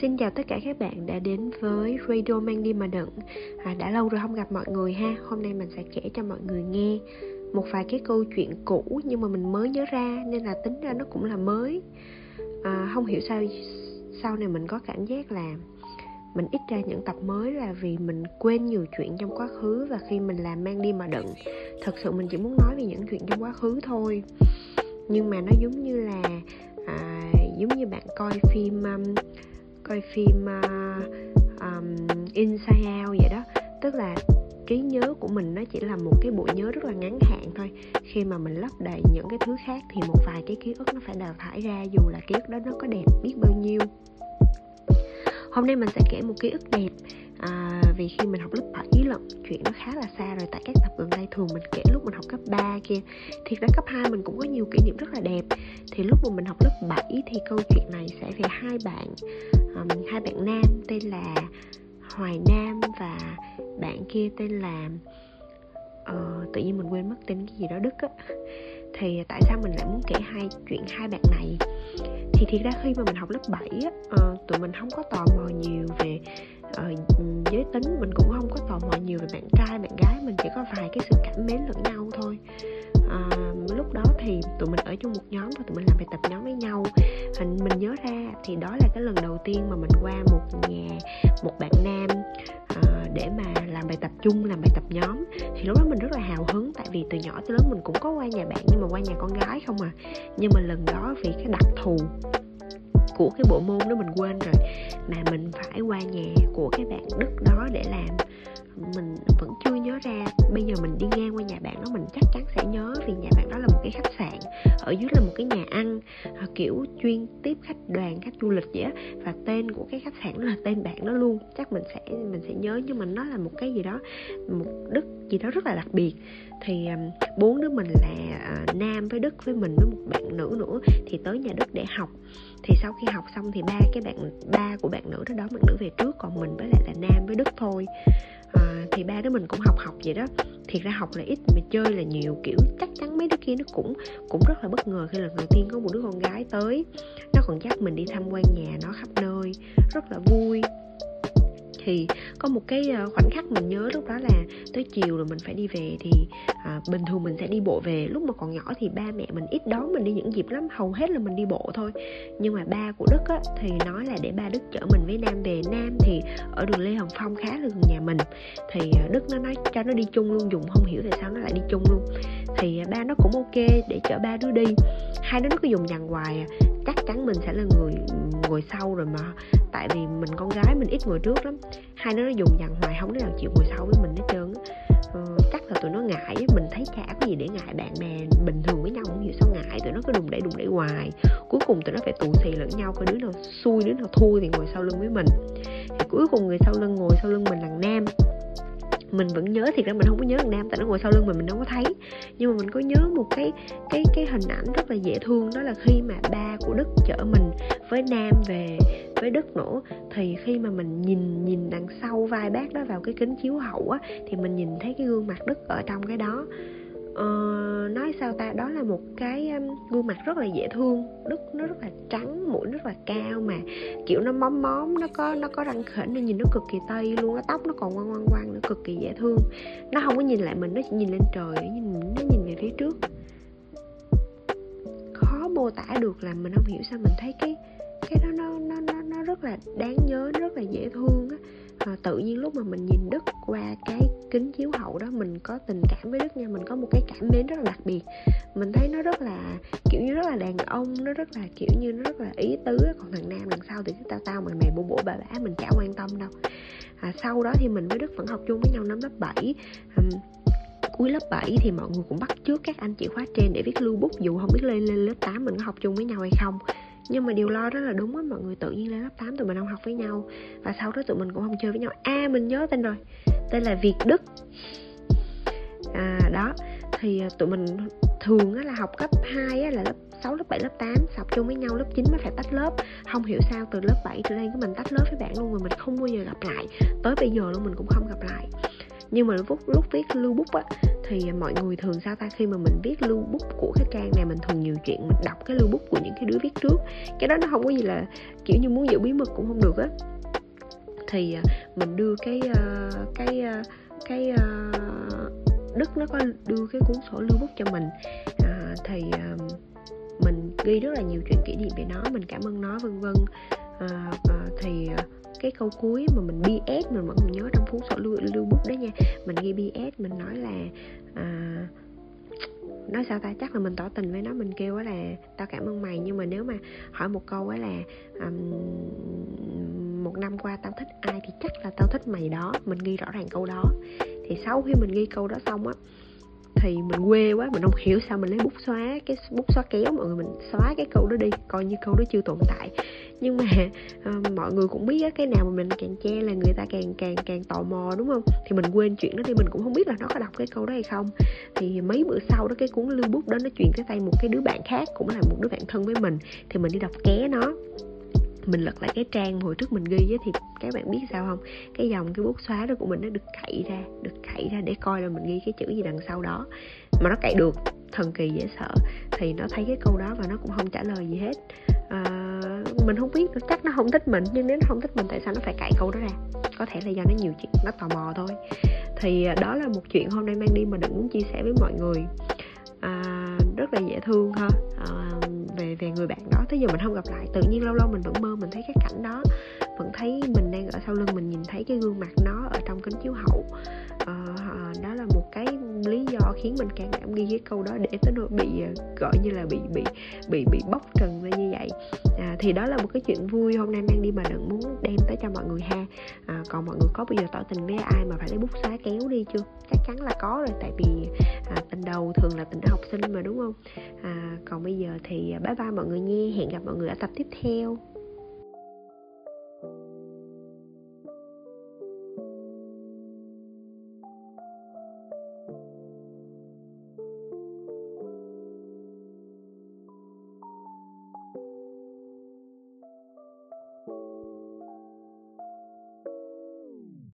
Xin chào tất cả các bạn đã đến với Radio Mang Đi Mà Đựng. À, Đã lâu rồi không gặp mọi người ha. Hôm nay mình sẽ kể cho mọi người nghe Một vài cái câu chuyện cũ Nhưng mà mình mới nhớ ra Nên là tính ra nó cũng là mới. À, Không hiểu sao sau này mình có cảm giác là mình ít ra những tập mới là vì mình quên nhiều chuyện trong quá khứ và khi mình làm mang đi mà đựng thật sự mình chỉ muốn nói về những chuyện trong quá khứ thôi. Nhưng mà nó giống như là à, giống như bạn coi phim um, coi phim à, uh, um, Inside Out vậy đó. Tức là trí nhớ của mình nó chỉ là một cái bộ nhớ rất là ngắn hạn thôi. Khi mà mình lấp đầy những cái thứ khác thì một vài cái ký ức nó phải đào thải ra dù là ký ức đó nó có đẹp biết bao nhiêu. Hôm nay mình sẽ kể một ký ức đẹp à, vì khi mình học lớp 7 lận chuyện nó khá là xa rồi. Tại các tập gần đây thường mình kể lúc mình học cấp 3 kia. Thì ra cấp 2 mình cũng có nhiều kỷ niệm rất là đẹp. Thì lúc mà mình học lớp 7 thì câu chuyện này sẽ về hai bạn um, hai bạn nam tên là Hoài Nam và bạn kia tên là uh, tự nhiên mình quên mất tên cái gì đó Đức á. Thì tại sao mình lại muốn kể hai chuyện hai bạn này? Thì thiệt ra khi mà mình học lớp 7 á uh, tụi mình không có tò mò nhiều về uh, giới tính mình cũng không có tò mò nhiều về bạn trai bạn gái mình chỉ có vài cái sự cảm mến lẫn nhau thôi. Uh, lúc đó thì tụi mình ở chung một nhóm và tụi mình làm bài tập nhóm với nhau. Hình mình nhớ ra thì đó là cái lần đầu tiên mà mình qua một nhà một bạn nam uh, để mà làm bài tập chung làm bài tập nhóm. Thì lúc đó mình rất là hào hứng tại vì từ nhỏ tới lớn mình cũng có qua nhà bạn nhưng mà qua nhà con gái không à. Nhưng mà lần đó vì cái đặc thù của cái bộ môn đó mình quên rồi. Mà mình phải qua nhà của cái bạn đức đó để làm. Mình vẫn chưa nhớ ra. Bây giờ mình đi ngang qua nhà bạn đó, mình chắc chắn sẽ nhớ vì nhà bạn đó là một cái khách sạn. Ở dưới là một cái nhà ăn à, kiểu chuyên lịch vậy á và tên của cái khách sạn đó là tên bạn đó luôn. Chắc mình sẽ mình sẽ nhớ nhưng mà nó là một cái gì đó một đức gì đó rất là đặc biệt. Thì bốn đứa mình là uh, nam với đức với mình với một bạn nữ nữa thì tới nhà đức để học. Thì sau khi học xong thì ba cái bạn ba của bạn nữ đó đón bạn nữ về trước còn mình với lại là nam với đức thôi. À, thì ba đứa mình cũng học học vậy đó. Thiệt ra học là ít mà chơi là nhiều kiểu chắc chắn mấy đứa kia nó cũng cũng rất là bất ngờ khi lần đầu tiên có một đứa con gái tới còn dắt mình đi tham quan nhà nó khắp nơi rất là vui. Thì có một cái ờ, khoảnh khắc mình nhớ lúc đó là tới chiều rồi mình phải đi về thì à, bình thường mình sẽ đi bộ về. Lúc mà còn nhỏ thì ba mẹ mình ít đón mình đi những dịp lắm hầu hết là mình đi bộ thôi. Nhưng mà ba của đức á, thì nói là để ba đức chở mình với nam về. Nam thì ở đường lê hồng phong khá là gần nhà mình. Thì ờ, đức nó nói cho nó đi chung luôn dùng không hiểu tại sao nó lại đi chung luôn. Thì ờ, ba nó cũng ok để chở ba đứa đi. Hai đứa nó cứ dùng dằn hoài à chắc chắn mình sẽ là người ngồi sau rồi mà. Tại vì mình con gái mình ít ngồi trước lắm. Hai đứa nó dùng dằn hoài không đứa nào chịu ngồi sau với mình hết trơn ờ, chắc là tụi nó ngại mình thấy chả có gì để ngại bạn bè bình thường với nhau không hiểu sao ngại? Tụi nó cứ đùng đẩy đùng đẩy hoài. Cuối cùng tụi nó phải tù xì lẫn nhau coi đứa nào xui đứa nào thua thì ngồi sau lưng với mình. Thì cuối cùng người sau lưng ngồi sau lưng mình là nam mình vẫn nhớ thiệt ra mình không có nhớ thằng nam tại nó ngồi sau lưng mình mình đâu có thấy. Nhưng mà mình có nhớ một cái cái cái hình ảnh rất là dễ thương đó là khi mà ba của đức chở mình với nam về với đức nữa. Thì khi mà mình nhìn nhìn đằng sau vai bác đó vào cái kính chiếu hậu á thì mình nhìn thấy cái gương mặt đức ở trong cái đó. Ờ, nói sao là một cái um, gương mặt rất là dễ thương đức nó rất là trắng mũi rất là cao mà kiểu nó móm móm nó có nó có răng khểnh nên nhìn nó cực kỳ tây luôn á tóc nó còn quăng quăng quăng nữa cực kỳ dễ thương. Nó không có nhìn lại mình nó chỉ nhìn lên trời nó nhìn nó nhìn về phía trước. Khó mô tả được là mình không hiểu sao mình thấy cái cái đó nó nó nó nó rất là đáng nhớ nó rất là dễ thương á à, tự nhiên lúc mà mình nhìn đức qua cái kính chiếu hậu đó mình có tình cảm với đức nha mình có một cái cảm mến rất là đặc biệt. Mình thấy nó rất là kiểu như rất là đàn ông nó rất là kiểu như nó rất là ý tứ. Còn thằng nam đằng sau thì tao tao mày mày bổ bổ bà bả mình chả quan tâm đâu. À, sau đó thì mình với đức vẫn học chung với nhau năm lớp 7 um, cuối lớp 7 thì mọi người cũng bắt trước các anh chị khóa trên để viết lưu bút. Dù không biết lên lên lớp 8 mình có học chung với nhau hay không nhưng mà điều lo rất là đúng á mọi người tự nhiên lên lớp 8 tụi mình không học với nhau. Và sau đó tụi mình cũng không chơi với nhau. A à mình nhớ tên rồi. Tên là Việt Đức. À đó. Thì à, tụi mình thường á là học cấp 2 á là lớp 6, lớp 7, lớp 8 học chung với nhau lớp 9 mới phải tách lớp. Không hiểu sao từ lớp 7 trở lên cái mình tách lớp với bạn luôn mà mình không bao giờ gặp lại. Tới bây giờ luôn mình cũng không gặp lại nhưng mà lúc lúc viết lưu bút á thì mọi người thường sao ta? Khi mà mình viết lưu bút của cái trang này mình thường nhiều chuyện mình đọc cái lưu bút của những cái đứa viết trước. Cái đó nó không có gì là kiểu như muốn giữ bí mật cũng không được á. Thì à, mình đưa cái uh, cái uh, cái uh, đức nó có đưa cái cuốn sổ lưu bút cho mình. À, thì uh, mình ghi rất là nhiều chuyện kỷ niệm về nó mình cảm ơn nó vân vân. À, câu cuối mà mình BS mình vẫn còn nhớ trong cuốn sổ lưu, lưu bút đó nha. Mình ghi BS mình nói là à, nói sao ta? Chắc là mình tỏ tình với nó mình kêu á là tao cảm ơn mày. Nhưng mà nếu mà hỏi một câu á là um, một năm qua tao thích ai thì chắc là tao thích mày đó. Mình ghi rõ ràng câu đó. Thì sau khi mình ghi câu đó xong á thì mình quê quá mình không hiểu sao mình lấy bút xóa cái bút xóa kéo mọi người mình xóa cái câu đó đi coi như câu đó chưa tồn tại. Nhưng mà uh, mọi người cũng biết á, cái nào mà mình càng che là người ta càng càng càng tò mò đúng không? Thì mình quên chuyện đó thì mình cũng không biết là nó có đọc cái câu đó hay không. Thì mấy bữa sau đó cái cuốn lưu bút đó nó chuyển tới tay một cái đứa bạn khác cũng là một đứa bạn thân với mình thì mình đi đọc ké nó mình lật lại cái trang hồi trước mình ghi á thì các bạn biết sao không? Cái dòng cái bút xóa đó của mình nó được cậy ra được cậy ra để coi là mình ghi cái chữ gì đằng sau đó. Mà nó cậy được thần kỳ dễ sợ. Thì nó thấy cái câu đó và nó cũng không trả lời gì hết. À, mình không biết chắc nó không thích mình nhưng nếu nó không thích mình tại sao nó phải cậy câu đó ra? Có thể là do nó nhiều chuyện nó tò mò thôi. Thì à, đó là một chuyện hôm nay mang đi mà định muốn chia sẻ với mọi người. À, rất là dễ thương ha. À, về về người bạn đó. Tới giờ mình không gặp lại tự nhiên lâu lâu mình vẫn mơ mình thấy cái cảnh đó. Vẫn thấy mình đang ở sau lưng mình nhìn thấy cái gương mặt nó ở trong kính chiếu hậu. À, đó là một cái lý do khiến mình càng cảm ghi cái câu đó để tới nỗi bị ờ, gọi như là bị bị bị bị bóc trần ra à, thì đó là một cái chuyện vui. Hôm nay mang đi mà đừng muốn đem tới cho mọi người ha. À, còn mọi người có bao giờ tỏ tình với ai mà phải lấy bút xóa kéo đi chưa? Chắc chắn là có rồi tại vì à, tình đầu thường là tình học sinh mà đúng không? À, còn bây giờ thì à, bye bye mọi người nha. Hẹn gặp mọi người ở tập tiếp theo.